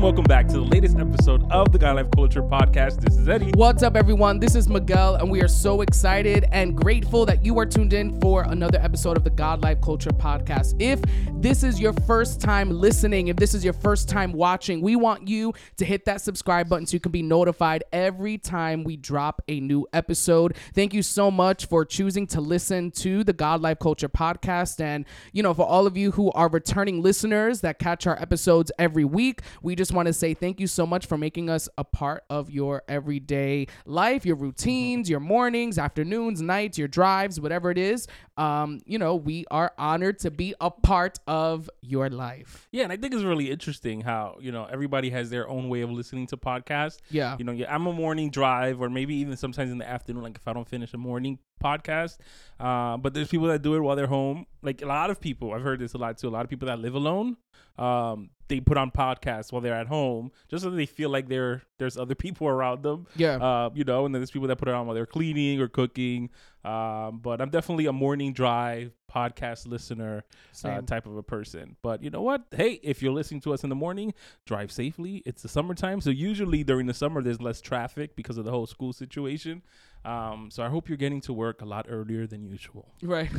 Welcome, back to the latest episode of the God Life Culture podcast. This is Eddie. What's up, everyone? This is Miguel, and we are so excited and grateful that you are tuned in for another episode of the God Life Culture podcast. If this is your first time listening, if this is your first time watching, we want you to hit that subscribe button so you can be notified every time we drop a new episode. Thank you so much for choosing to listen to the God Life Culture podcast. And, you know, for all of you who are returning listeners that catch our episodes every week, we just want to say thank you so much for making us a part of your everyday life, your routines, your mornings, afternoons, nights, your drives, whatever it is. Um, you know, we are honored to be a part of your life. Yeah, and I think it's really interesting how, you know, everybody has their own way of listening to podcasts. Yeah. You know, yeah, I'm a morning drive or maybe even sometimes in the afternoon, like if I don't finish a morning podcast. Uh, but there's people that do it while they're home. Like a lot of people, I've heard this a lot too. A lot of people that live alone, um, they put on podcasts while they're at home just so they feel like there there's other people around them. Yeah. Uh, you know, and then there's people that put it on while they're cleaning or cooking. Um, but I'm definitely a morning drive podcast listener uh, type of a person. But you know what? Hey, if you're listening to us in the morning, drive safely. It's the summertime, so usually during the summer there's less traffic because of the whole school situation. Um, so I hope you're getting to work a lot earlier than usual. Right.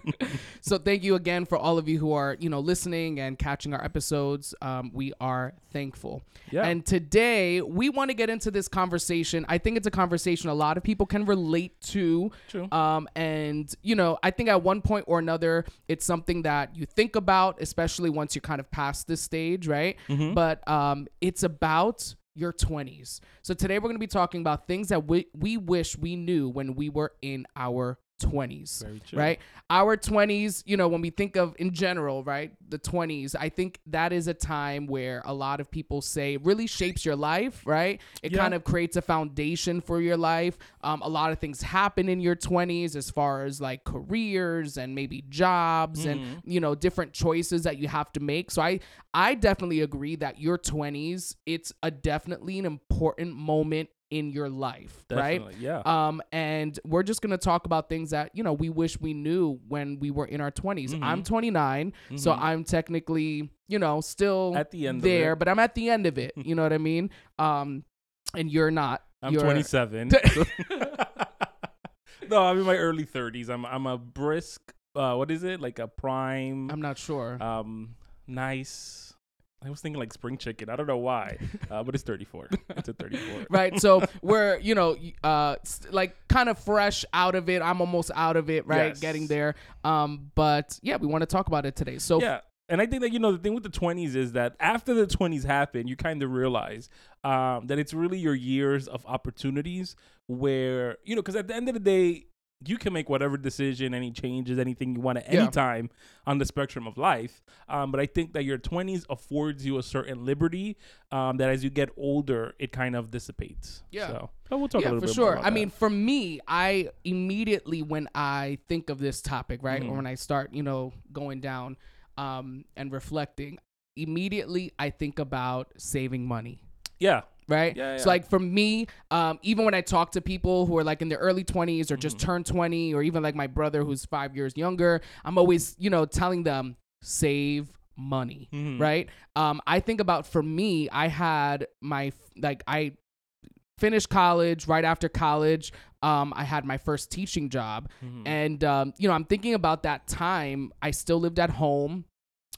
so thank you again for all of you who are, you know, listening and catching our episodes. Um, we are thankful. Yeah. And today we want to get into this conversation. I think it's a conversation a lot of people can relate to. True. Um, and you know, I think at one point or another, it's something that you think about, especially once you're kind of past this stage, right? Mm-hmm. But um, it's about your 20s. So today we're going to be talking about things that we, we wish we knew when we were in our 20s right? Our 20s you know when we think of in general right the 20s i think that is a time where a lot of people say really shapes your life right? It Yeah. kind of creates a foundation for your life. Um, a lot of things happen in your 20s as far as like careers and maybe jobs and Mhm. you know different choices that you have to make. So i i definitely agree that your 20s it's a definitely an important moment in your life right Yeah. um, and we're just gonna talk about things that you know we wish we knew when we were in our 20s. Mhm. I'm 29, so Mhm. I'm technically you know still At the end there, but I'm at the end of it. You know what I mean? Um, and you're not. I'm You're- 27. no, I'm in my early 30s. I'm I'm a brisk. Uh, what is it? Like a prime. I'm not sure. um, nice. I was thinking like spring chicken. I don't know why, uh, but it's 34. It's a 34. right so we're you know uh like kind of fresh out of it i'm almost out of it right Yes. getting there um but yeah we want to talk about it today so yeah. And I think that you know the thing with the 20s is that after the 20s happen, you kind of realize um, that it's really your years of opportunities where you know because at the end of the day, you can make whatever decision, any changes, anything you want at Yeah. any time on the spectrum of life. Um, but I think that your 20s affords you a certain liberty um, that as you get older, it kind of dissipates. Yeah. So, but we'll talk a yeah, little for sure. I that. mean, for me, I immediately when I think of this topic, right, or Mhm. when I start, you know, going down um, and reflecting, immediately I think about saving money. yeah. Right. Yeah, So like for me, um, even when I talk to people who are like in their early twenties or just Mm-hmm. turned twenty, or even like my brother who's five years younger, I'm always, you know, telling them save money Mhm. right? Um, I think about for me, I had my like I finished college right after college. Um, I had my first teaching job, Mhm. and um, you know, I'm thinking about that time. I still lived at home.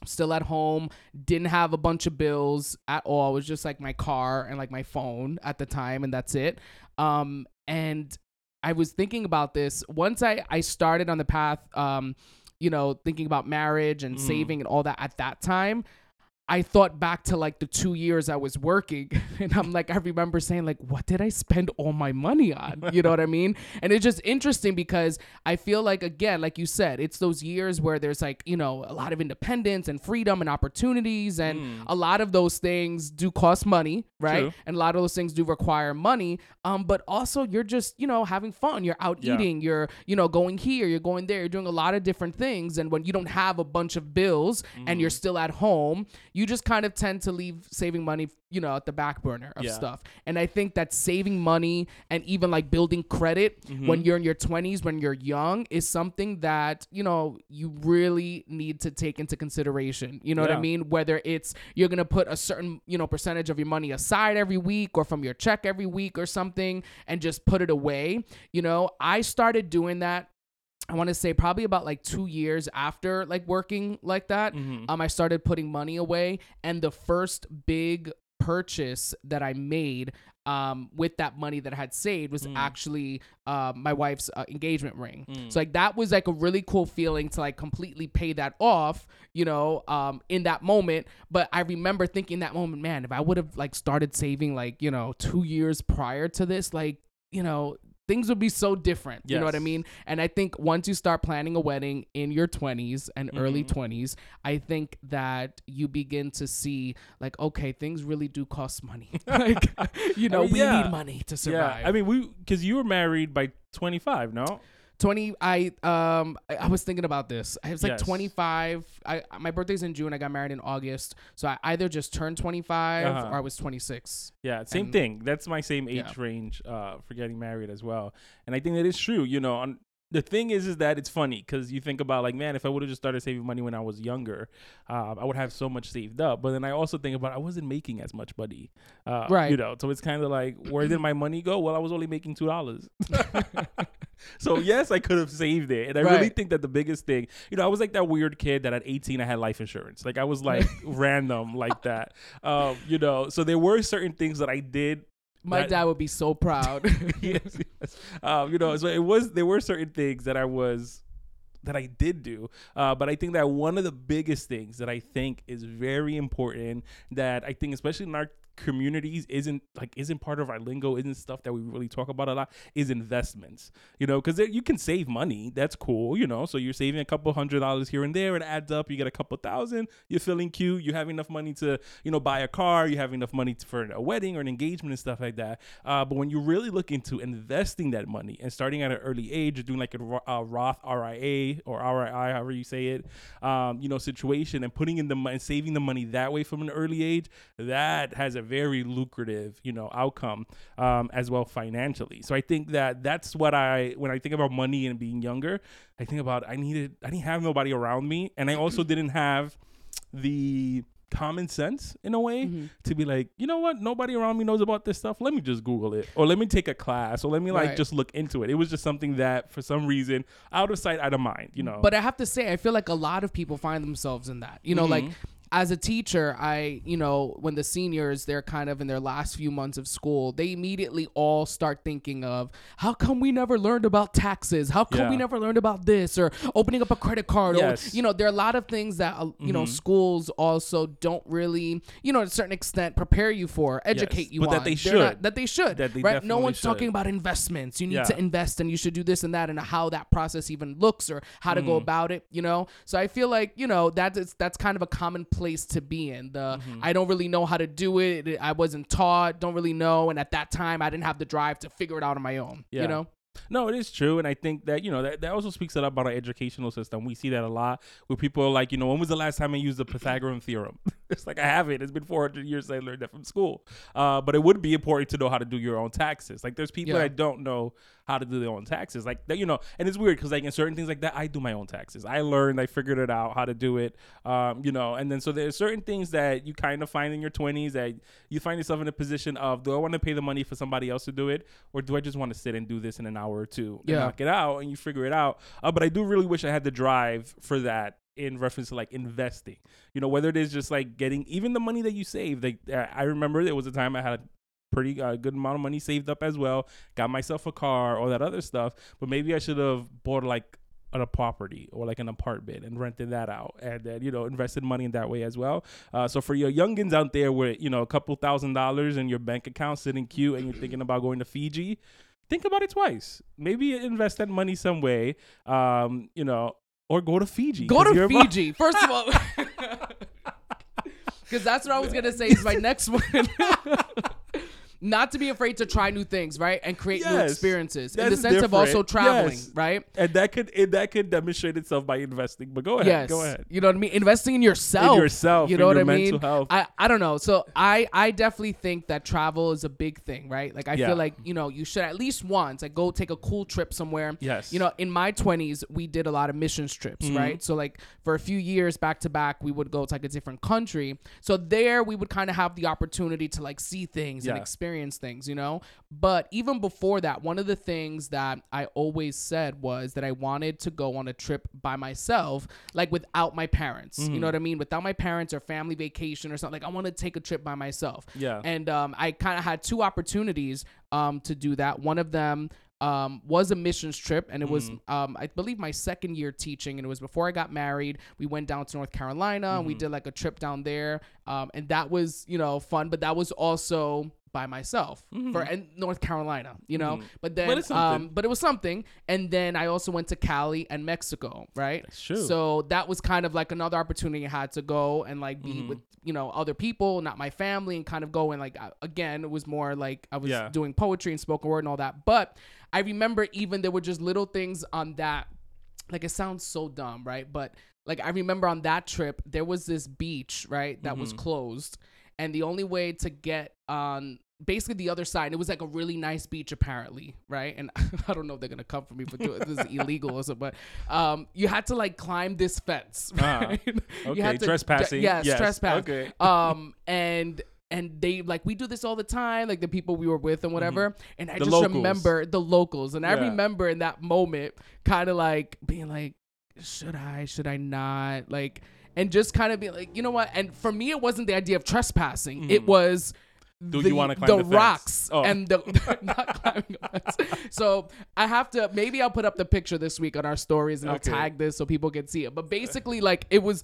Still at home, didn't have a bunch of bills at all. It was just like my car and like my phone at the time, and that's it. Um, and I was thinking about this once I I started on the path. Um, you know, thinking about marriage and Mhm. saving and all that at that time, I thought back to like the two years I was working, and I'm like, I remember saying like, what did I spend all my money on? You know what I mean? And it's just interesting because I feel like again, like you said, it's those years where there's like you know a lot of independence and freedom and opportunities, and Mm. a lot of those things do cost money, right? True. And a lot of those things do require money. Um, but also you're just you know having fun. You're out Yeah. eating. You're you know going here. You're going there. You're doing a lot of different things. And when you don't have a bunch of bills and Mm-hmm. you're still at home, you just kind of tend to leave saving money, you know, at the back burner of Yeah. stuff. And I think that saving money and even like building credit Mm-hmm. when you're in your 20s, when you're young, is something that, you know, you really need to take into consideration. You know what I mean? Whether it's you're going to put a certain, you know, percentage of your money aside every week or from your check every week or something and just put it away. You know, I started doing that I want to say probably about like two years after like working like that, Mhm. um, I started putting money away, and the first big purchase that I made um, with that money that I had saved was Mm. actually uh, my wife's uh, engagement ring. Mm. So like that was like a really cool feeling to like completely pay that off, you know, um, in that moment. But I remember thinking that moment, man, if I would have like started saving like you know two years prior to this, like you know things would be so different. You know what I mean? And I think once you start planning a wedding in your 20s and early Mhm. 20s, I think that you begin to see like, okay, things really do cost money. like, you know, mean, we yeah. need money to survive. Yeah, I mean, we because you were married by 25, no? 20 I um I, I was thinking about this. I was like Yes. 25. I my birthday's in June. I got married in August. So I either just turned 25 Uh-huh. or I was 26. Yeah, same And- thing. That's my same age Yeah. range uh, for getting married as well. And I think that is true. You know, on, the thing is, is that it's funny because you think about like, man, if I would have just started saving money when I was younger, uh, I would have so much saved up. But then I also think about I wasn't making as much money, uh, Right. You know, so it's kind of like, where did my money go? Well, I was only making two dollars. so yes, I could have saved it, and I really think that the biggest thing, you know, I was like that weird kid that at 18 I had life insurance. Like I was like random like that, um, you know. So there were certain things that I did My That- dad would be so proud. yes, yes. Um, you know, so it was there were certain things that I was that I did do, uh, but I think that one of the biggest things that I think is very important that I think especially in our communities isn't like isn't part of our lingo isn't stuff that we really talk about a lot is investments you know because you can save money. That's cool you know so you're saving a couple hundred dollars here and there. It adds up. You get a couple thousand. You're feeling cute. You have enough money to you know buy a car. You have enough money to, for a wedding or an engagement and stuff like that. Uh, but when you really look into investing that money and starting at an early age doing like a, a roth ria or rii however you say it um, you know situation and putting in the money saving the money that way from an early age that has a very lucrative you know outcome um, as well financially so i think that that's what i when i think about money and being younger i think about i needed i didn't have nobody around me and i also didn't have the common sense in a way Mhm. to be like you know what nobody around me knows about this stuff let me just google it or let me take a class or let me like Right. just look into it it was just something that for some reason out of sight out of mind you know But I have to say, I feel like a lot of people find themselves in that. You know, like Mhm. As a teacher, I, you know, when the seniors, they're kind of in their last few months of school, they immediately all start thinking of how come we never learned about taxes? How come we never learned about this or opening up a credit card? Yes. Or, you know, there are a lot of things that, uh, you know, Mhm. schools also don't really, you know, to a certain extent prepare you for, educate you but on. that they They're not- should. that they should. That they right? No one's talking about investments. You need Yeah. to invest and you should do this and that and how that process even looks or how to go Mhm. about it, you know? So I feel like, you know, that is that's kind of a common place to be in. The Mm-hmm. I don't really know how to do it. I wasn't taught, don't really know, and at that time I didn't have the drive to figure it out on my own. Yeah. You know? No, it is true, and I think that you know that, that also speaks a lot about our educational system. We see that a lot where people are like, you know, when was the last time I used the Pythagorean theorem? it's like I haven't. It's been 400 years since I learned that from school. Uh, but it would be important to know how to do your own taxes. Like there's people Yeah. that don't know how to do their own taxes. Like that, you know, and it's weird because like in certain things like that, I do my own taxes. I learned, I figured it out how to do it. Um, you know, and then so there's certain things that you kind of find in your 20s that you find yourself in a position of, do I want to pay the money for somebody else to do it, or do I just want to sit and do this in an hour or two and Yeah. knock it out and you figure it out? Uh, but I do really wish I had the drive for that in reference to like investing. You know, whether it is just like getting even the money that you save. Like uh, I remember there was a time I had pretty uh, good amount of money saved up as well. Got myself a car, all that other stuff. But maybe I should have bought like a property or like an apartment and rented that out and then you know invested money in that way as well uh, so for your youngins out there with you know a couple thousand dollars in your bank account sitting cute and you're thinking about going to fiji think about it twice maybe invest that money some way um, you know or go to fiji go to you're about- Fiji. First of all. Because that's what I was gonna say is my next one. Not to be afraid to try new things, right, and create new experiences in the sense of also traveling, Yes. right? and that could it, that could demonstrate itself by investing but go ahead Yes, go ahead You know what I mean? Investing in yourself, yourself, You in know what I mean? health. I I don't know. So I I definitely think that travel is a big thing, right? Like I Yeah. feel like you know you should at least once like go take a cool trip somewhere. Yes. You know, in my twenties we did a lot of missions trips, Mm-hmm. right? So like for a few years back to back we would go to like a different country. So there we would kind of have the opportunity to like see things and Yeah. Experience things, you know. But even before that, one of the things that I always said was that I wanted to go on a trip by myself, like without my parents. Mm-hmm. You know what I mean? Without my parents or family vacation or something. Like I want to take a trip by myself. Yeah. And um, I kind of had two opportunities um, to do that. One of them um, was a missions trip, and it was, Mm-hmm. um, I believe, my second year teaching, and it was before I got married. We went down to North Carolina, and we Mm-hmm. did like a trip down there, um, and that was, you know, fun. But that was also by myself for and North Carolina, you know. But then, Mm-hmm. But it's something. um, but it was something. And then I also went to Cali and Mexico, right? That's true. So that was kind of like another opportunity I had to go and like be Mm-hmm. with you know other people, not my family, and kind of go and like again it was more like I was Yeah. doing poetry and spoken word and all that. But I remember even there were just little things on that. Like it sounds so dumb, right? But like I remember on that trip there was this beach, right, that was Mm-hmm. closed, and the only way to get on basically the other side. It was like a really nice beach, apparently, right? And I don't know if they're gonna come for me for doing this is illegal or something, but um, you had to like climb this fence, Ah, right? you okay, to trespassing. yes, Yes, trespass. okay. Um, and and they like we do this all the time, like the people we were with and whatever. And I Mm-hmm. The just locals. remember the locals, and I remember in that moment, kind of like being like, should I, should I not, like, and just kind of be like, you know what? And for me, it wasn't the idea of trespassing. It was. Mm-hmm. Do the, you climb the, the rocks Oh. and the not climbing. So I have to maybe I'll put up the picture this week on our stories and Okay. I'll tag this so people can see it. But basically, like it was,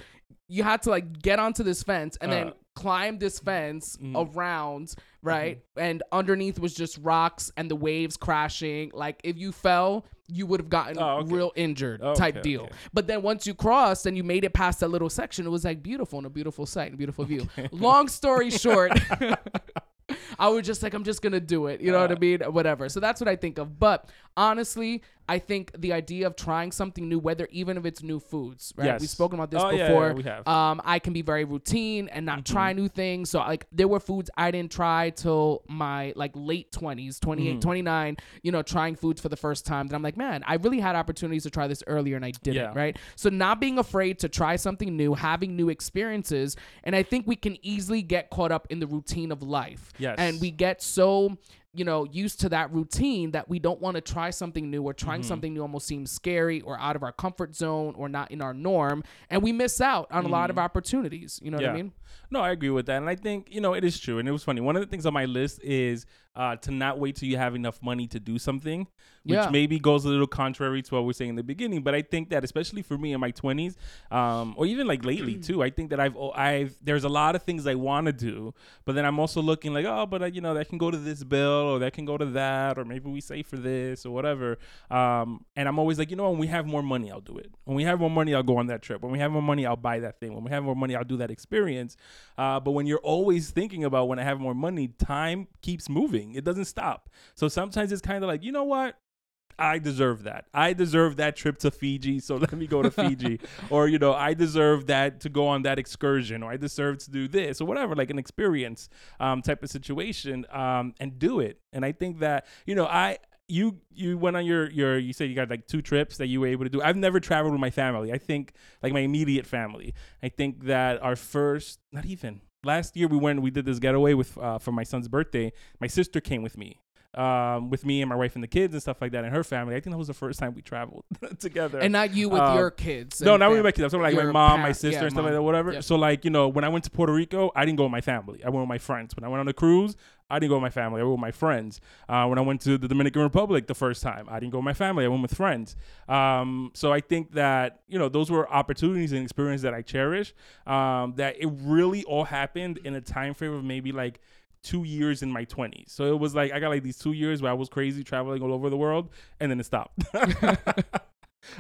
you had to like get onto this fence and then Uh. climb this fence Mm-hmm. around, right? And underneath was just rocks and the waves crashing. Like if you fell, you would have gotten Oh, okay. real injured type deal. okay. But then once you crossed and you made it past that little section, it was like beautiful and a beautiful sight and beautiful view. Long story short. I was just like, I'm just gonna do it. You know what I Uh. mean? Whatever. So that's what I think of. But honestly, I think the idea of trying something new, whether even if it's new foods, right? Yes. We've spoken about this Oh, yeah, before. yeah, we have. Mm-hmm. Um, I can be very routine and not try new things. So like there were foods I didn't try till my like late 20s, 28, Mm-hmm. 29, you know, trying foods for the first time. And I'm like, man, I really had opportunities to try this earlier and I didn't, Yeah. right? So not being afraid to try something new, having new experiences, and I think we can easily get caught up in the routine of life. Yes. And we get so you know used to that routine that we don't want to try something new or trying Mm-hmm. something new almost seems scary or out of our comfort zone or not in our norm and we miss out on a lot of opportunities you know what i Mm-hmm. Mean No, I agree with that, and I think you know it is true. And it was funny. One of the things on my list is uh, to not wait till you have enough money to do something, which Yeah. maybe goes a little contrary to what we are saying in the beginning. But I think that especially for me in my twenties, um, or even like lately too, I think that I've I've there's a lot of things I want to do, but then I'm also looking like oh, but uh, you know that can go to this bill or that can go to that, or maybe we save for this or whatever. Um, and I'm always like you know when we have more money, I'll do it. When we have more money, I'll go on that trip. When we have more money, I'll buy that thing. When we have more money, I'll do that experience. Uh, but when you're always thinking about when I have more money, time keeps moving. It doesn't stop. So sometimes it's kind of like, you know what? I deserve that. I deserve that trip to Fiji, so let me go to Fiji. or, you know, I deserve that to go on that excursion, or I deserve to do this, or whatever, like an experience um, type of situation, um, and do it. And I think that, you know, I you you went on your your you said you got like two trips that you were able to do. I've never traveled with my family. I think like my immediate family. I think that our first not even last year we went we did this getaway with uh, for my son's birthday. My sister came with me. Um, with me and my wife and the kids and stuff like that and her family. I think that was the first time we traveled together. and not you with Uh, your kids No, not with my kids. I'm talking like my mom, my sister, yeah, and stuff mom. like that, whatever. Yep. So like, you know, when I went to Puerto Rico, I didn't go with my family. I went with my friends. When I went on the cruise, I didn't go with my family. I went with my friends. Uh, when I went to the Dominican Republic the first time, I didn't go with my family. I went with friends. Um, so I think that you know those were opportunities and experiences that I cherish. Um, that it really all happened in a time frame of maybe like two years in my 20s. So it was like I got like these two years where I was crazy traveling all over the world, and then it stopped.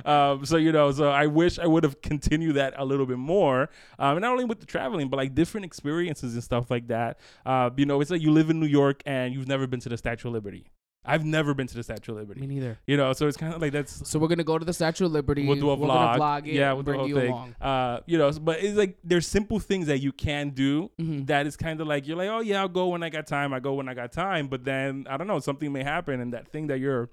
um, so you know, so I wish I would have continued that a little bit more, um, and not only with the traveling, but like different experiences and stuff like that. Uh, you know, it's like you live in New York and you've never been to the Statue of Liberty. I've never been to the Statue of Liberty. Me neither. You know, so it's kind of like that's So we're gonna go to the Statue of Liberty. we'll do a we're vlog. Vlog yeah, we'll do bring you thing. along. Uh, you know, but it's like there's simple things that you can do Mhm. that is kind of like you're like, oh yeah, I'll go when I got time. I go when I got time. But then I don't know, something may happen, and that thing that you're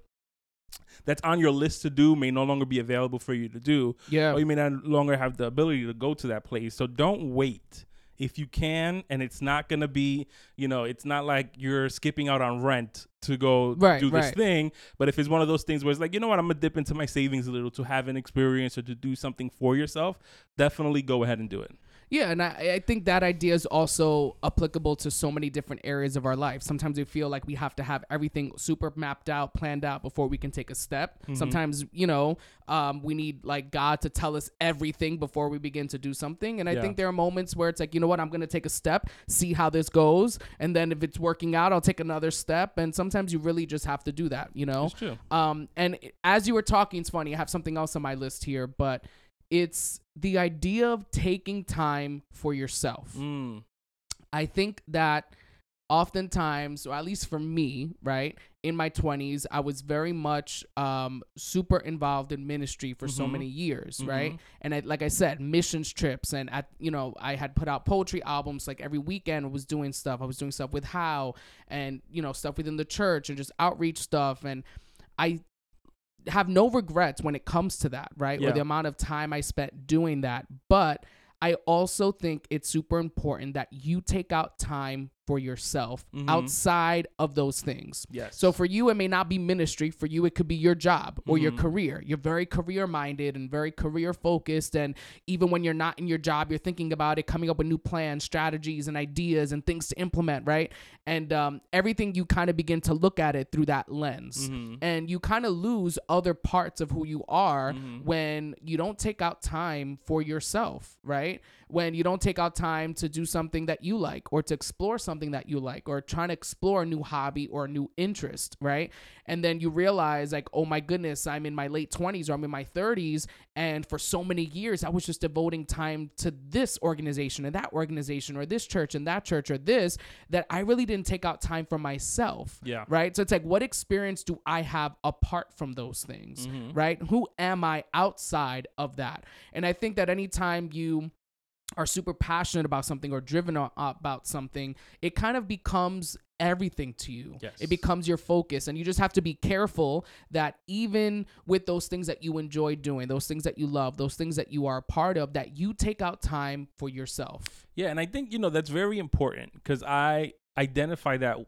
that's on your list to do may no longer be available for you to do, Yeah. or you may not longer have the ability to go to that place. So don't wait. If you can, and it's not gonna be, you know, it's not like you're skipping out on rent to go Right, do this right. thing. But if it's one of those things where it's like, you know what, I'm gonna dip into my savings a little to have an experience or to do something for yourself, definitely go ahead and do it. Yeah, and I, I think that idea is also applicable to so many different areas of our life. Sometimes we feel like we have to have everything super mapped out, planned out before we can take a step. Mm-hmm. Sometimes, you know, um, we need like God to tell us everything before we begin to do something. And I Yeah. think there are moments where it's like, you know what, I'm going to take a step, see how this goes. And then if it's working out, I'll take another step. And sometimes you really just have to do that, you know? Um, and as you were talking, it's funny. I have something else on my list here, but it's the idea of taking time for yourself. Mm. I think that oftentimes, or at least for me, right, in my 20s, I was very much um, super involved in ministry for so Mhm. many years, Mhm. right? And I, like I said, missions trips, and at you know, I had put out poetry albums like every weekend. I was doing stuff. I was doing stuff with How, and you know, stuff within the church, and just outreach stuff, and I have no regrets when it comes to that, right? Or the amount of time I spent doing that. But I also think it's super important that you take out time for yourself Mhm. outside of those things. Yes. So for you, it may not be ministry. For you, it could be your job or your Mhm. career. You're very career minded and very career focused. And even when you're not in your job, you're thinking about it, coming up with new plans, strategies, and ideas and things to implement, right? And um, everything you kind of begin to look at it through that lens. Mhm. And you kind of lose other parts of who you are Mhm. when you don't take out time for yourself, right? When you don't take out time to do something that you like or to explore something that you like or trying to explore a new hobby or a new interest, right? And then you realize, like, oh my goodness, I'm in my late 20s or I'm in my 30s. And for so many years, I was just devoting time to this organization and that organization or this church and that church or this that I really didn't take out time for myself Yeah. right? So it's like, what experience do I have apart from those things, Mhm. right? Who am I outside of that? And I think that anytime you are super passionate about something or driven about something, it kind of becomes everything to you. Yes. It becomes your focus. And you just have to be careful that even with those things that you enjoy doing, those things that you love, those things that you are a part of, that you take out time for yourself. Yeah, and I think you know that's very important because I identify that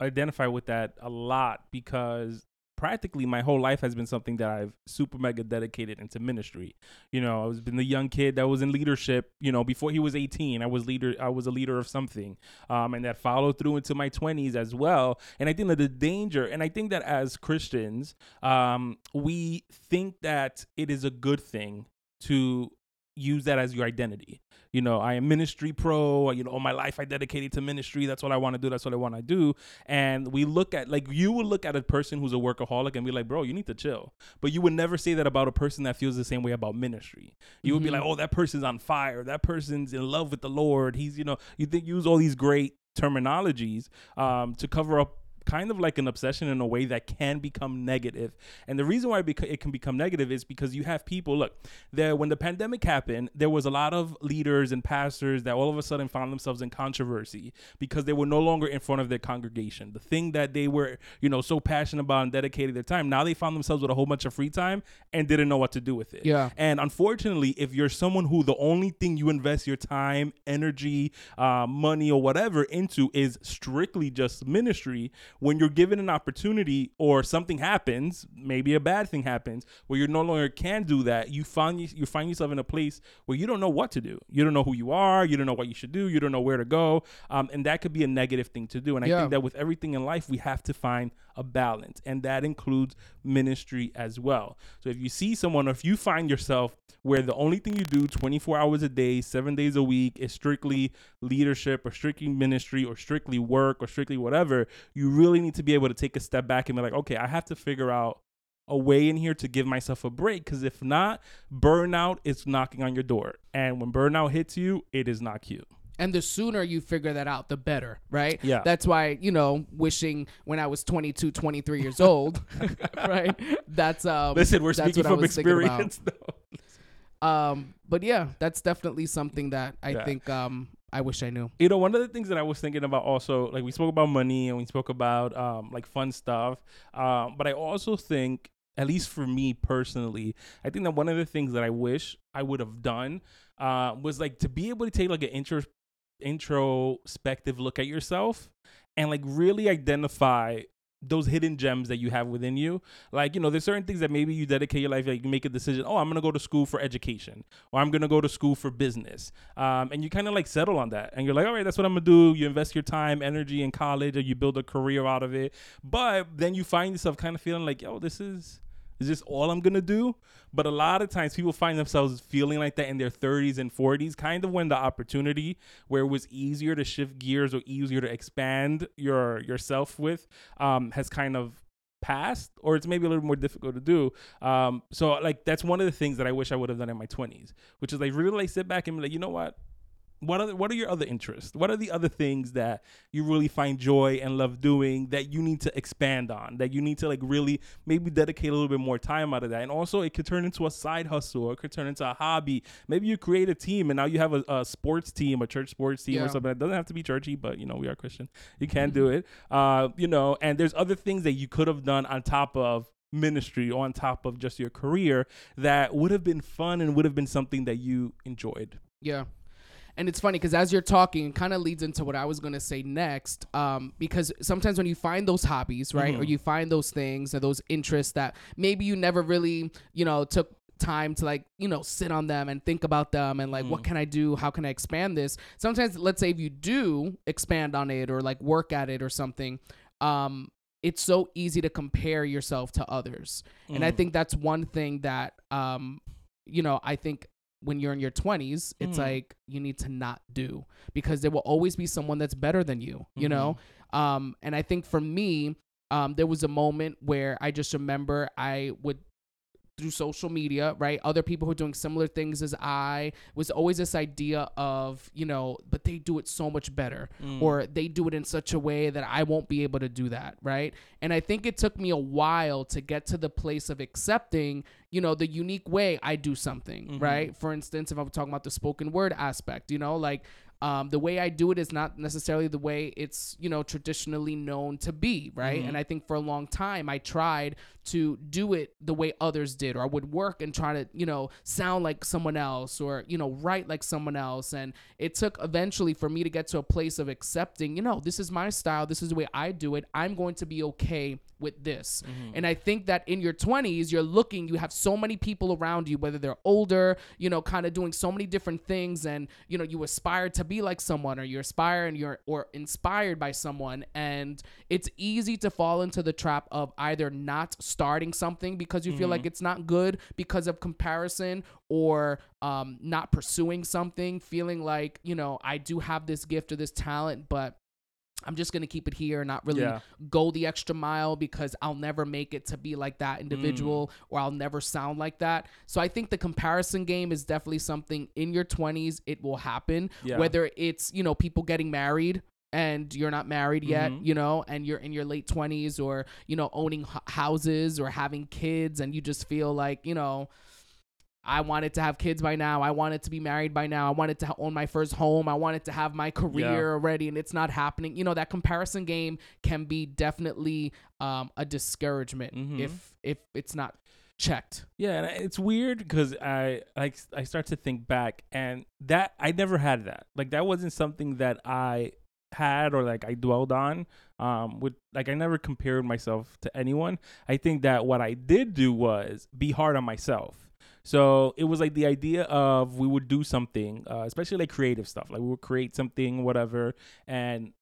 identify with that a lot because practically my whole life has been something that I've super mega dedicated into ministry. You know, I was been the young kid that was in leadership. You know, before he was 18, I was leader. I was a leader of something, um, and that followed through into my 20s as well. And I think that the danger, and I think that as Christians, um, we think that it is a good thing to use that as your identity. You know, I am ministry pro, you know, all my life I dedicated to ministry. That's what I want to do. That's what I want to do. And we look at like you would look at a person who's a workaholic and be like, bro, you need to chill. But you would never say that about a person that feels the same way about ministry. You would be Mhm. like, oh, that person's on fire. That person's in love with the Lord. He's, you know, you think use all these great terminologies um, to cover up kind of like an obsession in a way that can become negative. And the reason why it, can become negative is because you have people, look, there when the pandemic happened, there was a lot of leaders and pastors that all of a sudden found themselves in controversy because they were no longer in front of their congregation. The thing that they were, you know, so passionate about and dedicated their time, now they found themselves with a whole bunch of free time and didn't know what to do with it. Yeah. And unfortunately, if you're someone who the only thing you invest your time, energy, uh, money, or whatever into is strictly just ministry, when you're given an opportunity or something happens, maybe a bad thing happens, where you no longer can do that, you find you find yourself in a place where you don't know what to do. You don't know who you are. You don't know what you should do. You don't know where to go, um, and that could be a negative thing to do. And I Yeah. think that with everything in life, we have to find a balance, and that includes ministry as well. So if you see someone, or if you find yourself where the only thing you do 24 hours a day, seven days a week is strictly leadership or strictly ministry or strictly work or strictly whatever, you really need to be able to take a step back and be like, okay, I have to figure out a way in here to give myself a break because if not, burnout is knocking on your door. And when burnout hits you, it is not cute. And the sooner you figure that out the better right Yeah. that's why you know wishing when i was 22 23 years old right that's um Listen, we're speaking from was thinking about. experience, though. um but yeah that's definitely something that i Yeah. think um i wish i knew you know one of the things that i was thinking about also like we spoke about money and we spoke about um like fun stuff um but i also think at least for me personally i think that one of the things that i wish i would have done uh was like to be able to take like an intro introspective look at yourself and like really identify those hidden gems that you have within you. Like, you know, there's certain things that maybe you dedicate your life, like you make a decision, oh, I'm gonna go to school for education, or I'm gonna go to school for business. Um, and you kind of like settle on that. And you're like, all right, that's what I'm gonna do. You invest your time, energy in college, or you build a career out of it. But then you find yourself kind of feeling like, yo, this is is this all I'm gonna do? But a lot of times people find themselves feeling like that in their 30s and 40s, kind of when the opportunity where it was easier to shift gears or easier to expand your yourself with um, has kind of passed, or it's maybe a little more difficult to do. Um, so like that's one of the things that I wish I would have done in my 20s, which is like really like sit back and be like, you know what? What are what are your other interests? What are the other things that you really find joy and love doing that you need to expand on? That you need to like really maybe dedicate a little bit more time out of that. And also, it could turn into a side hustle or it could turn into a hobby. Maybe you create a team and now you have a, a sports team, a church sports team Yeah. or something. It doesn't have to be churchy, but you know we are Christian. You can do it. Uh, you know, and there's other things that you could have done on top of ministry or on top of just your career that would have been fun and would have been something that you enjoyed. Yeah. And it's funny because as you're talking, it kind of leads into what I was going to say next. Um, because sometimes when you find those hobbies, right, or Mhm. you find those things or those interests that maybe you never really, you know, took time to like, you know, sit on them and think about them and like, what Mm. can I do? How can I expand this? Sometimes, let's say if you do expand on it or like work at it or something, um, it's so easy to compare yourself to others. And I Mm. think that's one thing that, um, you know, I think when you're in your 20s, it's Mm. like you need to not do because there will always be someone that's better than you, you know? Um, and I think for me, um, there was a moment where I just remember I would through social media, right? Other people who are doing similar things as I was always this idea of, you know, but they do it so much better Mm. or they do it in such a way that I won't be able to do that, right? And I think it took me a while to get to the place of accepting, you know, the unique way I do something, Mhm. right? For instance, if I'm talking about the spoken word aspect, you know, like um, the way I do it is not necessarily the way it's, you know, traditionally known to be, right? Mhm. And I think for a long time I tried to do it the way others did, or I would work and try to, you know, sound like someone else or, you know, write like someone else. And it took eventually for me to get to a place of accepting, you know, this is my style, this is the way I do it. I'm going to be okay with this. Mm-hmm. And I think that in your 20s, you're looking, you have so many people around you, whether they're older, you know, kind of doing so many different things, and you know, you aspire to be like someone, or you aspire and you're or inspired by someone, and it's easy to fall into the trap of either not starting something because you feel like it's not good because of comparison, or um, not pursuing something, feeling like you know, I do have this gift or this talent, but I'm just gonna keep it here and not really Yeah. go the extra mile because I'll never make it to be like that individual or I'll never sound like that. So I think the comparison game is definitely something in your 20s it will happen Yeah. whether it's, you know, people getting married and you're not married yet, Mhm. you know, and you're in your late 20s or, you know, owning h- houses or having kids and you just feel like, you know, I wanted to have kids by now. I wanted to be married by now. I wanted to own my first home. I wanted to have my career already, and it's not happening. You know that comparison game can be definitely um, a discouragement Mhm. if if it's not checked. Yeah, and it's weird because I like I start to think back, and that I never had that. Like that wasn't something that I had or like I dwelled on. Um, with like I never compared myself to anyone. I think that what I did do was be hard on myself. So it was like the idea of we would do something, uh, especially like creative stuff. Like we would create something, whatever, and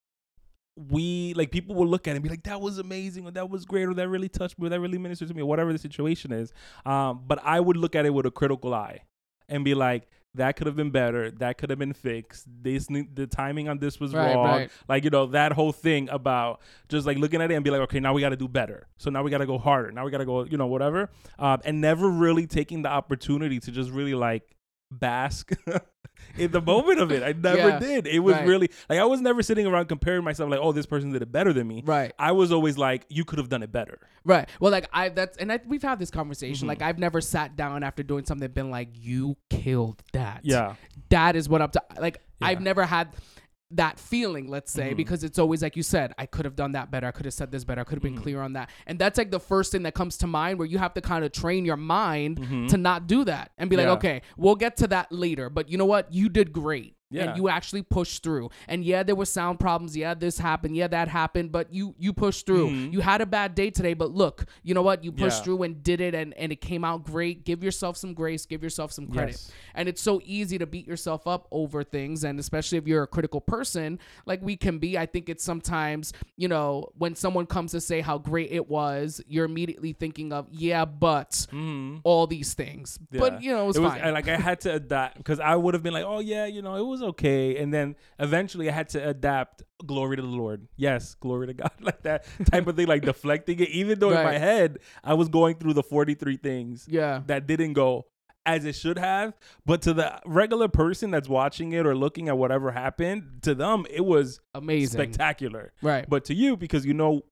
we like people will look at it and be like, "That was amazing," or "That was great," or "That really touched me," or "That really ministered to me," or whatever the situation is. Um, but I would look at it with a critical eye and be like, "That could have been better. That could have been fixed. This the timing on this was Right, wrong." right. Like you know that whole thing about just like looking at it and be like, "Okay, now we got to do better. So now we got to go harder. Now we got to go, you know, whatever." Um, and never really taking the opportunity to just really like bask in the moment of it. I never Yeah, did. It was right. really like I was never sitting around comparing myself like, oh, this person did it better than me. Right. I was always like, you could have done it better. Right. Well, like I that's and I, we've had this conversation. Mhm. Like I've never sat down after doing something been like, "You killed that." Yeah. That is what I'm. ta- like Yeah. I've never had that feeling. Let's say Mhm. because it's always like you said, I could have done that better. I could have said this better. I could have been Mhm. clear on that. And that's like the first thing that comes to mind where you have to kind of train your mind Mhm. to not do that and be like, okay, we'll get to that later. But you know what? You did great. Yeah. And you actually pushed through. And yeah, there were sound problems. Yeah, this happened. Yeah, that happened. But you you pushed through. Mhm. You had a bad day today, but look, you know what? You pushed Yeah. through and did it and, and it came out great. Give yourself some grace, give yourself some credit. Yes. And it's so easy to beat yourself up over things. And especially if you're a critical person, like we can be, I think it's sometimes, you know, when someone comes to say how great it was, you're immediately thinking of, yeah, but hmm all these things. Yeah. But, you know, it was it was like I had to adapt because I would have been like, oh yeah, you know, it was okay, and then eventually I had to adapt. Glory to the Lord, yes, glory to God, like that type of thing, like deflecting it. Even though in my head I was going through the forty three things yeah. that didn't go as it should have, but to the regular person that's watching it or looking at whatever happened, to them it was Amazing. spectacular. Right. But to you, because you know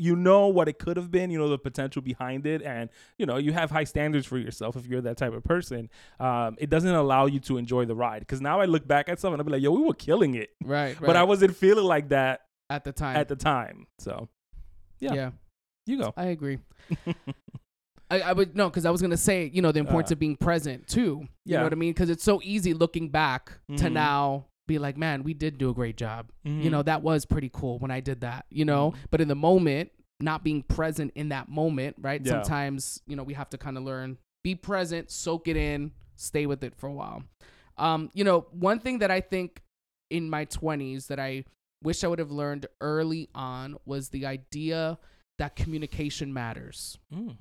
you know what it could have been, you know the potential behind it, and you know you have high standards for yourself if you're that type of person. Um, it doesn't allow you to enjoy the ride. Because now I look back at something, I'll be like, "Yo, we were killing it," Right. right? but I wasn't feeling like that at the time. at the time. So yeah. yeah. you go. I agree. I, I would no, because I was gonna say, you know, the importance Uh, of being present too. You yeah. know what I mean? Because it's so easy looking back to Mhm. now be like, man, we did do a great job. You Mhm. know, that was pretty cool when I did that. You know, Mhm. but in the moment, not being present in that moment, right? Yeah. Sometimes you know we have to kind of learn, be present, soak it in, stay with it for a while. Um, you know, one thing that I think in my twenties that I wish I would have learned early on was the idea that communication matters Mm.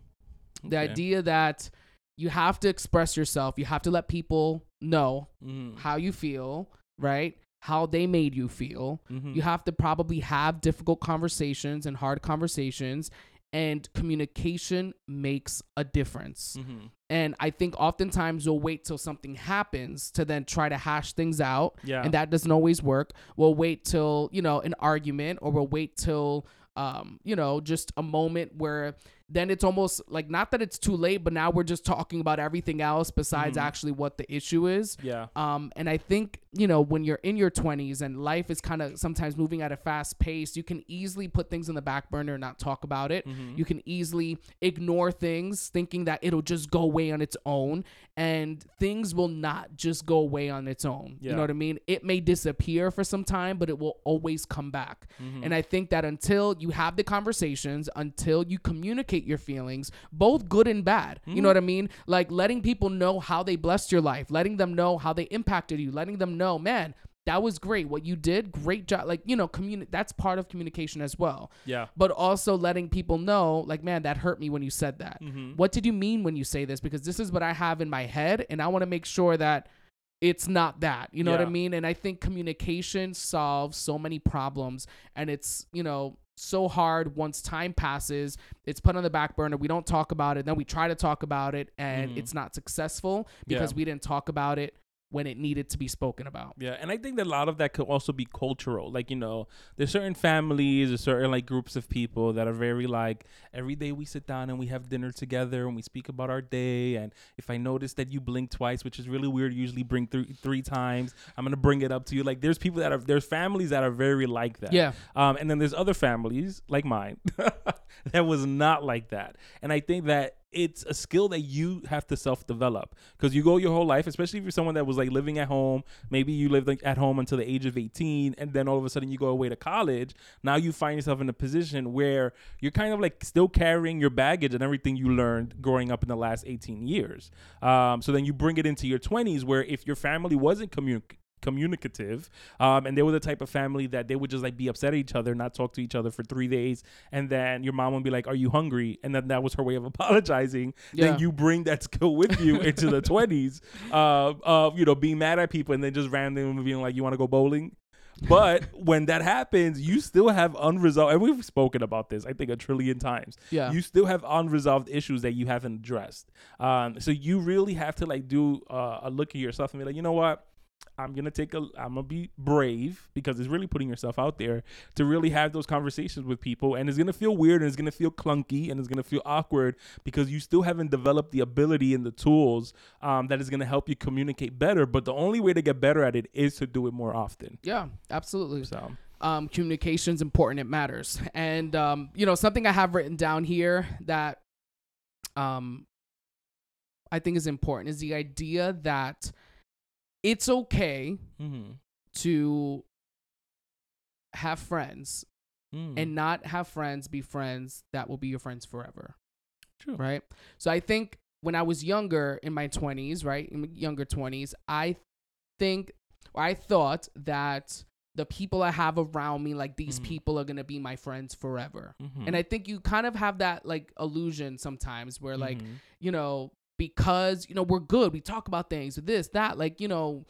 the idea that you have to express yourself you have to let people know Mhm. how you feel right how they made you feel Mhm. you have to probably have difficult conversations and hard conversations and communication makes a difference Mhm. and i think oftentimes we'll wait till something happens to then try to hash things out Yeah. and that doesn't always work. We'll wait till you know an argument, or we'll wait till um, you know just a moment where then it's almost like not that it's too late, but now we're just talking about everything else besides Mhm. actually what the issue is. yeah. Um, and I think you know when you're in your 20s and life is kind of sometimes moving at a fast pace, you can easily put things in the back burner and not talk about it. Mhm. You can easily ignore things thinking that it'll just go away on its own. And things will not just go away on its own. You know what I mean? It may disappear for some time, but it will always come back. Mhm. And I think that until you have the conversations, until you communicate your feelings, both good and bad, you know Mhm. what I mean? Like letting people know how they blessed your life, letting them know how they impacted you, letting them know, man, that was great. What you did, great job. Like, you know, communi- that's part of communication as well yeah. but also letting people know, like, man, that hurt me when you said that. Mhm. What did you mean when you say this? Because this is what I have in my head, and I want to make sure that it's not that. You know what I mean? And I think communication solves so many problems, and it's, you know, so hard once time passes it's put on the back burner we don't talk about it then we try to talk about it and Mhm. it's not successful because Yeah. we didn't talk about it when it needed to be spoken about Yeah, and I think that a lot of that could also be cultural. Like, you know, there's certain families or certain like groups of people that are very like every day we sit down and we have dinner together and we speak about our day. And if I notice that you blink twice, which is really weird, usually blink three three times, I'm gonna bring it up to you. Like, there's people that are there's families that are very like that. yeah Um, and then there's other families like mine that was not like that. And I think that it's a skill that you have to self develop because you go your whole life, especially if you're someone that was like living at home. Maybe you lived like at home until the age of 18, and then all of a sudden you go away to college. Now you find yourself in a position where you're kind of like still carrying your baggage and everything you learned growing up in the last 18 years. Um, so then you bring it into your 20s, where if your family wasn't communicating communicative um, and they were the type of family that they would just like be upset at each other not talk to each other for three days and then your mom would be like are you hungry? And then that was her way of apologizing. Yeah. then you bring that skill with you into the 20s uh, of you know being mad at people and then just randomly being like you want to go bowling? But when that happens you still have unresolved and we've spoken about this i think a trillion times. Yeah. you still have unresolved issues that you haven't addressed. Um, so you really have to like do uh, a look at yourself and be like you know what I'm gonna take a. I'm gonna be brave because it's really putting yourself out there to really have those conversations with people, and it's gonna feel weird and it's gonna feel clunky and it's gonna feel awkward because you still haven't developed the ability and the tools um, that is gonna help you communicate better. But the only way to get better at it is to do it more often. yeah, absolutely. So um, communication's important. It matters. And um, you know, something I have written down here that um, I think is important is the idea that it's okay mm-hmm. to have friends Mm. and not have friends be friends that will be your friends forever. True. Right. So I think when I was younger in my 20s, right, in my younger 20s, I think or I thought that the people I have around me, like these Mhm. people are going to be my friends forever. Mhm. And I think you kind of have that like illusion sometimes where like, Mhm. you know, because, you know, we're good, we talk about things, this, that, like, you know,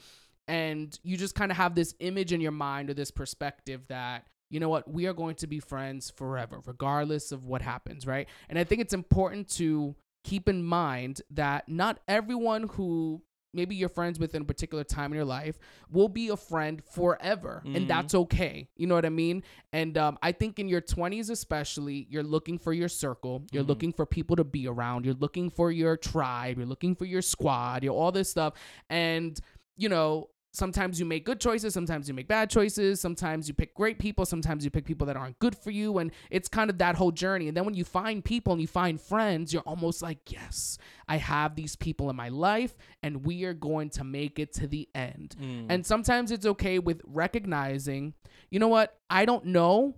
and you just kind of have this image in your mind or this perspective that you know what we are going to be friends forever regardless of what happens right? And i think it's important to keep in mind that not everyone who maybe you're friends with in a particular time in your life will be a friend forever Mhm. and that's okay you know what i mean and um, i think in your 20s especially you're looking for your circle you're Mhm. looking for people to be around you're looking for your tribe you're looking for your squad you're all this stuff and you know sometimes you make good choices sometimes you make bad choices sometimes you pick great people sometimes you pick people that aren't good for you and it's kind of that whole journey and then when you find people and you find friends you're almost like yes i have these people in my life and we are going to make it to the end Mm. and sometimes it's okay with recognizing you know what i don't know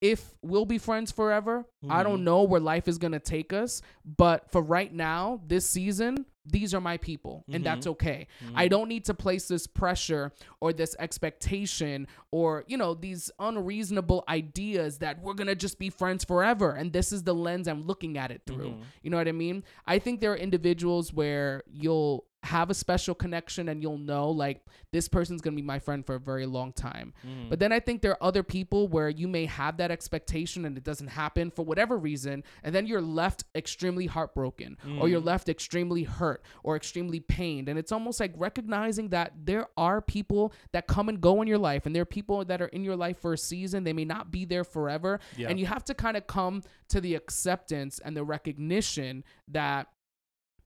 if we'll be friends forever i don't Mhm. know where life is going to take us but for right now this season these are my people and that's okay I Mhm. don't need to place this pressure or this expectation or, you know, these unreasonable ideas that we're going to just be friends forever. And this is the lens I'm looking at it through. Mhm. You know what I mean? I think there are individuals where you'll have a special connection and you'll know, like, this person's going to be my friend for a very long time. Mhm. But then I think there are other people where you may have that expectation and it doesn't happen for whatever reason. And then you're left extremely heartbroken or you're Mm. left extremely hurt or extremely pained. And it's almost like recognizing that there are people that come and go in your life and there are people that are in your life for a season. They may not be there forever. Yeah. And you have to kind of come to the acceptance and the recognition that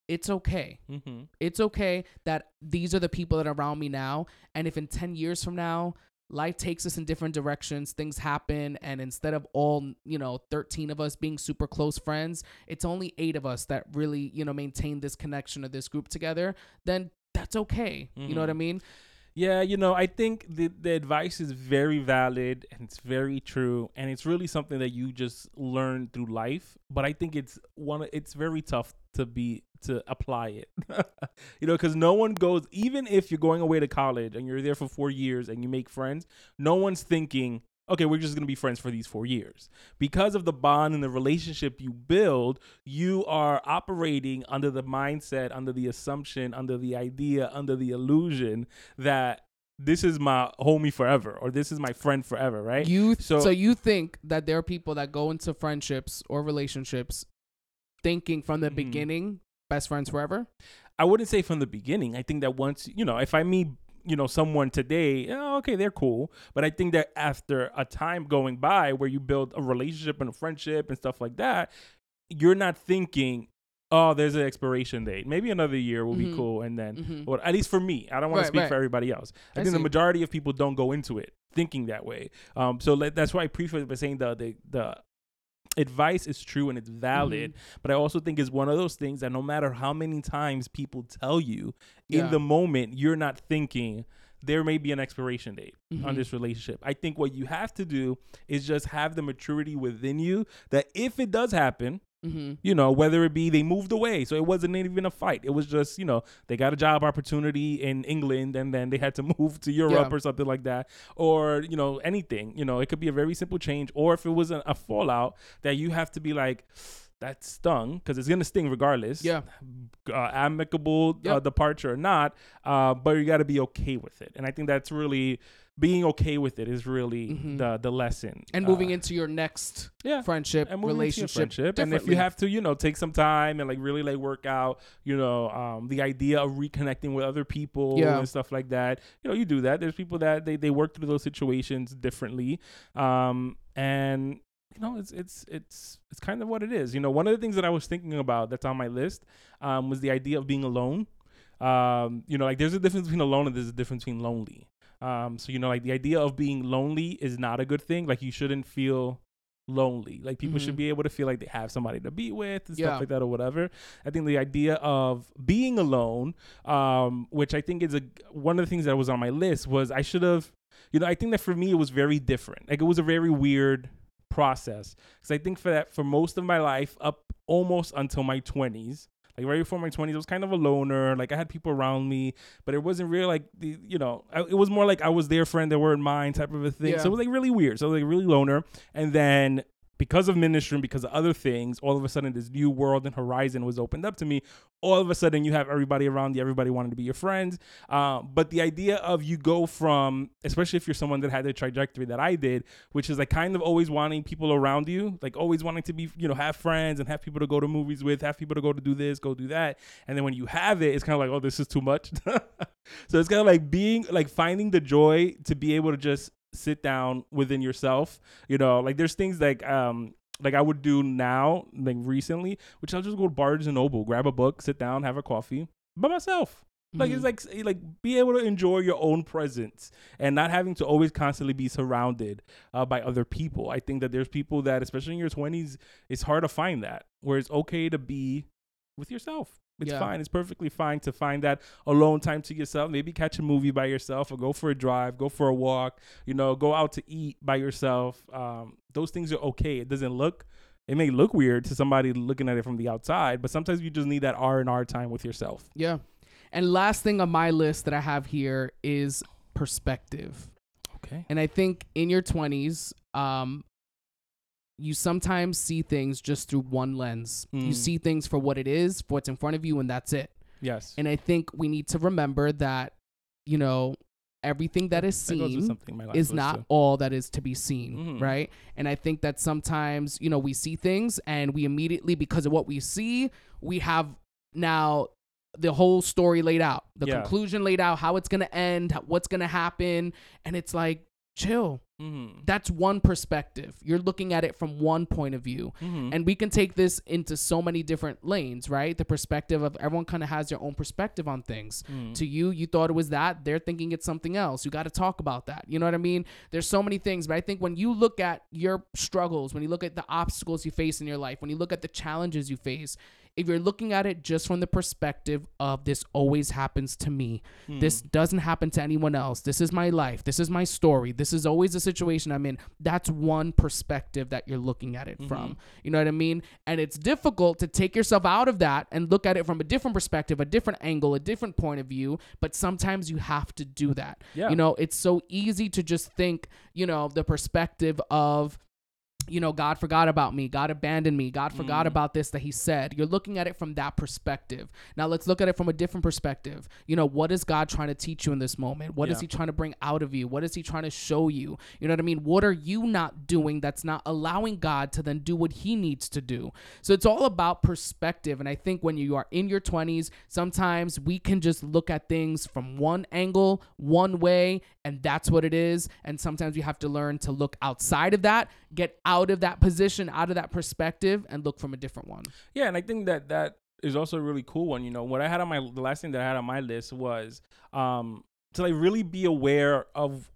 it's okay. Mhm. It's okay that these are the people that are around me now. And if in 10 years from now, life takes us in different directions, things happen, and instead of all, you know, 13 of us being super close friends, it's only eight of us that really, you know, maintain this connection of this group together, then that's okay. You know what I Mhm. mean? Yeah, you know, I think the the advice is very valid and it's very true, and it's really something that you just learn through life. But I think it's one. It's very tough to be to apply it, you know, because no one goes. Even if you're going away to college and you're there for four years and you make friends, no one's thinking. Okay, we're just gonna be friends for these four years. Because of the bond and the relationship you build, you are operating under the mindset, under the assumption, under the idea, under the illusion that this is my homie forever or this is my friend forever, right? You so, So- you think that there are people that go into friendships or relationships thinking from the Mhm. beginning best friends forever? I wouldn't say from the beginning. I think that once, you know, if I meet, you know, someone today, oh, okay, they're cool. But I think that after a time going by where you build a relationship and a friendship and stuff like that, you're not thinking, oh, there's an expiration date. Maybe another year will be Mhm. cool. And then, Mhm. well, at least for me, I don't want Right, to speak right. for everybody else. I, I think the majority of people don't go into it thinking that way. Um, so let, that's why I preface by saying the, the, the, advice is true and it's valid, Mm-hmm. but I also think it's one of those things that no matter how many times people tell you, Yeah. in the moment you're not thinking there may be an expiration date on Mhm. this relationship. I think what you have to do is just have the maturity within you that if it does happen, Mm-hmm. you know, whether it be they moved away, so it wasn't even a fight. It was just, you know, they got a job opportunity in England and then they had to move to Europe Yeah. or something like that. Or, you know, anything. You know, it could be a very simple change. Or if it was a, a fallout that you have to be like, that stung because it's gonna sting regardless. Yeah. uh, amicable uh, departure or not, uh, but you got to be okay with it. And I think that's really being okay with it is really Mhm. the the lesson. And moving Uh, into your next yeah. friendship, and moving relationship, friendship. And if you have to, you know, take some time and like really like work out, you know, um, the idea of reconnecting with other people Yeah. and stuff like that, you know, you do that. There's people that they, they work through those situations differently. Um, and you know, it's it's it's it's kind of what it is. You know, one of the things that I was thinking about that's on my list um, was the idea of being alone. Um, you know, like there's a difference between alone and there's a difference between lonely. Um, so you know, like the idea of being lonely is not a good thing. Like you shouldn't feel lonely. Like people should Mhm. be able to feel like they have somebody to be with and Yeah. stuff like that or whatever. I think the idea of being alone, um, which I think is a one of the things that was on my list was I should have, you know, I think that for me it was very different. Like it was a very weird process because I think for that for most of my life up almost until my twenties. Like right before my twenties, I was kind of a loner. Like I had people around me, but it wasn't really like the, you know, I, it was more like I was their friend, they weren't mine type of a thing. Yeah. So it was like really weird. So like really loner. And then because of ministry and because of other things, all of a sudden this new world and horizon was opened up to me. All of a sudden you have everybody around you, everybody wanted to be your friends. Uh, but the idea of you go from, especially if you're someone that had the trajectory that I did, which is like kind of always wanting people around you, like always wanting to be, you know, have friends and have people to go to movies with, have people to go to do this, go do that. And then when you have it, it's kind of like, oh, this is too much. so it's kind of like being, like finding the joy to be able to just sit down within yourself. You know, like there's things like, um, like I would do now, like recently, which I'll just go to Barnes and Noble, grab a book, sit down, have a coffee by myself. Like Mhm. it's like like be able to enjoy your own presence and not having to always constantly be surrounded uh, by other people. I think that there's people that, especially in your twenties, it's hard to find that where it's okay to be with yourself. It's Yeah. fine. It's perfectly fine to find that alone time to yourself. Maybe catch a movie by yourself, or go for a drive, go for a walk. You know, go out to eat by yourself. Um, those things are okay. It doesn't look. It may look weird to somebody looking at it from the outside, but sometimes you just need that R and R time with yourself. Yeah. And last thing on my list that I have here is perspective. Okay. And I think in your 20s, um, you sometimes see things just through one lens. You Mm. see things for what it is, for what's in front of you, and that's it. Yes. And I think we need to remember that, you know, everything that is That seen something in my life is not too. all that is to be seen, Mhm. right? And I think that sometimes, you know, we see things and we immediately, because of what we see, we have now the whole story laid out, the Yeah. conclusion laid out, how it's going to end, what's going to happen. And it's like, chill. Mhm. That's one perspective. You're looking at it from one point of view. Mhm. And we can take this into so many different lanes, right? The perspective of everyone kind of has their own perspective on things. Mhm. To you, you thought it was that. They're thinking it's something else. You got to talk about that. You know what I mean? There's so many things, but I think when you look at your struggles, when you look at the obstacles you face in your life, when you look at the challenges you face, if you're looking at it just from the perspective of this always happens to me, this Mm. doesn't happen to anyone else, this is my life, this is my story, this is always the situation I'm in, that's one perspective that you're looking at it from. You know what I mean? And it's difficult to take yourself out of that and look at it from a different perspective, a different angle, a different point of view, but sometimes you have to do that. Yeah. You know, it's so easy to just think, you know, the perspective of you know, God forgot about me. God abandoned me. God forgot Mm. about this that He said. You're looking at it from that perspective. Now, let's look at it from a different perspective. You know, what is God trying to teach you in this moment? What is Yeah. He trying to bring out of you? What is He trying to show you? You know what I mean? What are you not doing that's not allowing God to then do what He needs to do? So it's all about perspective. And I think when you are in your 20s, sometimes we can just look at things from one angle, one way, and that's what it is. And sometimes we have to learn to look outside of that, get out of that position, out of that perspective, and look from a different one. Yeah, and I think that that is also a really cool one. You know, what I had on my the last thing that I had on my list was um to like really be aware of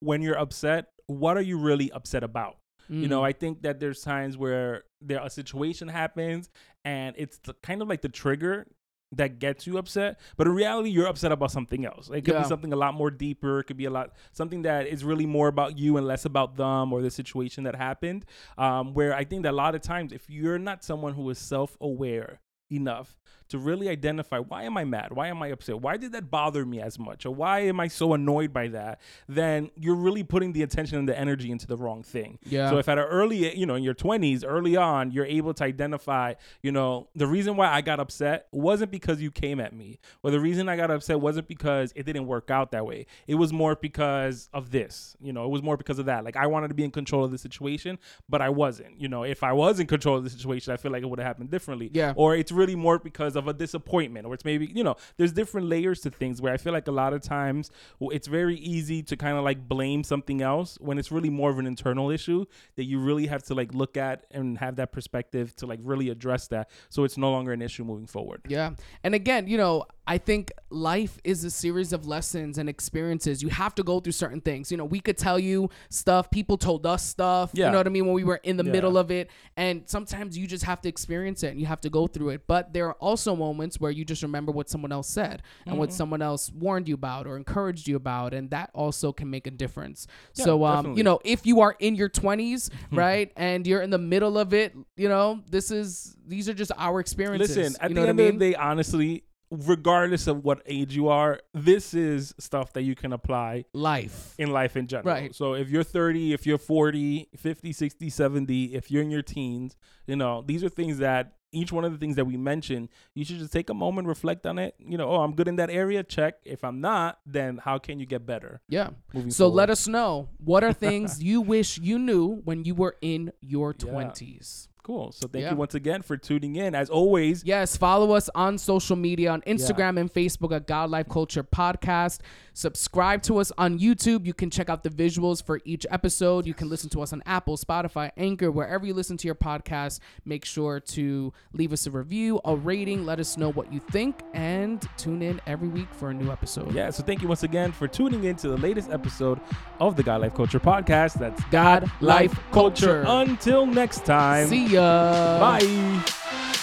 when you're upset. What are you really upset about? You know, Mm. I think that there's times where there a situation happens and it's the, kind of like the trigger that gets you upset, but in reality, you're upset about something else. It could Yeah. be something a lot more deeper. It could be a lot something that is really more about you and less about them or the situation that happened. Um, where I think that a lot of times, if you're not someone who is self-aware enough to really identify why am I mad? Why am I upset? Why did that bother me as much? Or why am I so annoyed by that? Then you're really putting the attention and the energy into the wrong thing. Yeah. So if at an early, you know, in your 20s, early on, you're able to identify, you know, the reason why I got upset wasn't because you came at me, or the reason I got upset wasn't because it didn't work out that way. It was more because of this, you know, it was more because of that. Like I wanted to be in control of the situation, but I wasn't. You know, if I was in control of the situation, I feel like it would have happened differently. Yeah. Or it's really more because of a disappointment, or it's maybe, you know, there's different layers to things where I feel like a lot of times it's very easy to kind of like blame something else when it's really more of an internal issue that you really have to like look at and have that perspective to like really address that so it's no longer an issue moving forward. Yeah. And again, you know, I think life is a series of lessons and experiences. You have to go through certain things. You know, we could tell you stuff, people told us stuff, yeah. you know what I mean, when we were in the Yeah. middle of it. And sometimes you just have to experience it and you have to go through it. But there are also moments where you just remember what someone else said and Mm-hmm. what someone else warned you about or encouraged you about. And that also can make a difference. so, um, definitely. you know, if you are in your 20s, right, and you're in the middle of it, you know, this is, these are just our experiences. Listen, at you the know end what I of mean? the day, honestly, regardless of what age you are, this is stuff that you can apply life. in life in general. Right. So if you're 30, if you're 40, 50, 60, 70, if you're in your teens, you know, these are things that each one of the things that we mentioned, you should just take a moment, reflect on it. You know, oh, I'm good in that area, check. If I'm not, then how can you get better Yeah. moving So forward? let us know what are things you wish you knew when you were in your Yeah. 20s. Cool. So thank Yeah. you once again for tuning in. As always, Yes, follow us on social media on Instagram and Facebook at God Life Culture Podcast. Subscribe to us on YouTube. You can check out the visuals for each episode. You can listen to us on Apple, Spotify, Anchor, wherever you listen to your podcast. Make sure to leave us a review, a rating, let us know what you think, and tune in every week for a new episode. yeah. So thank you once again for tuning in to the latest episode of the God Life Culture Podcast. That's God, Life, Culture. Until next time. See ya. Bye.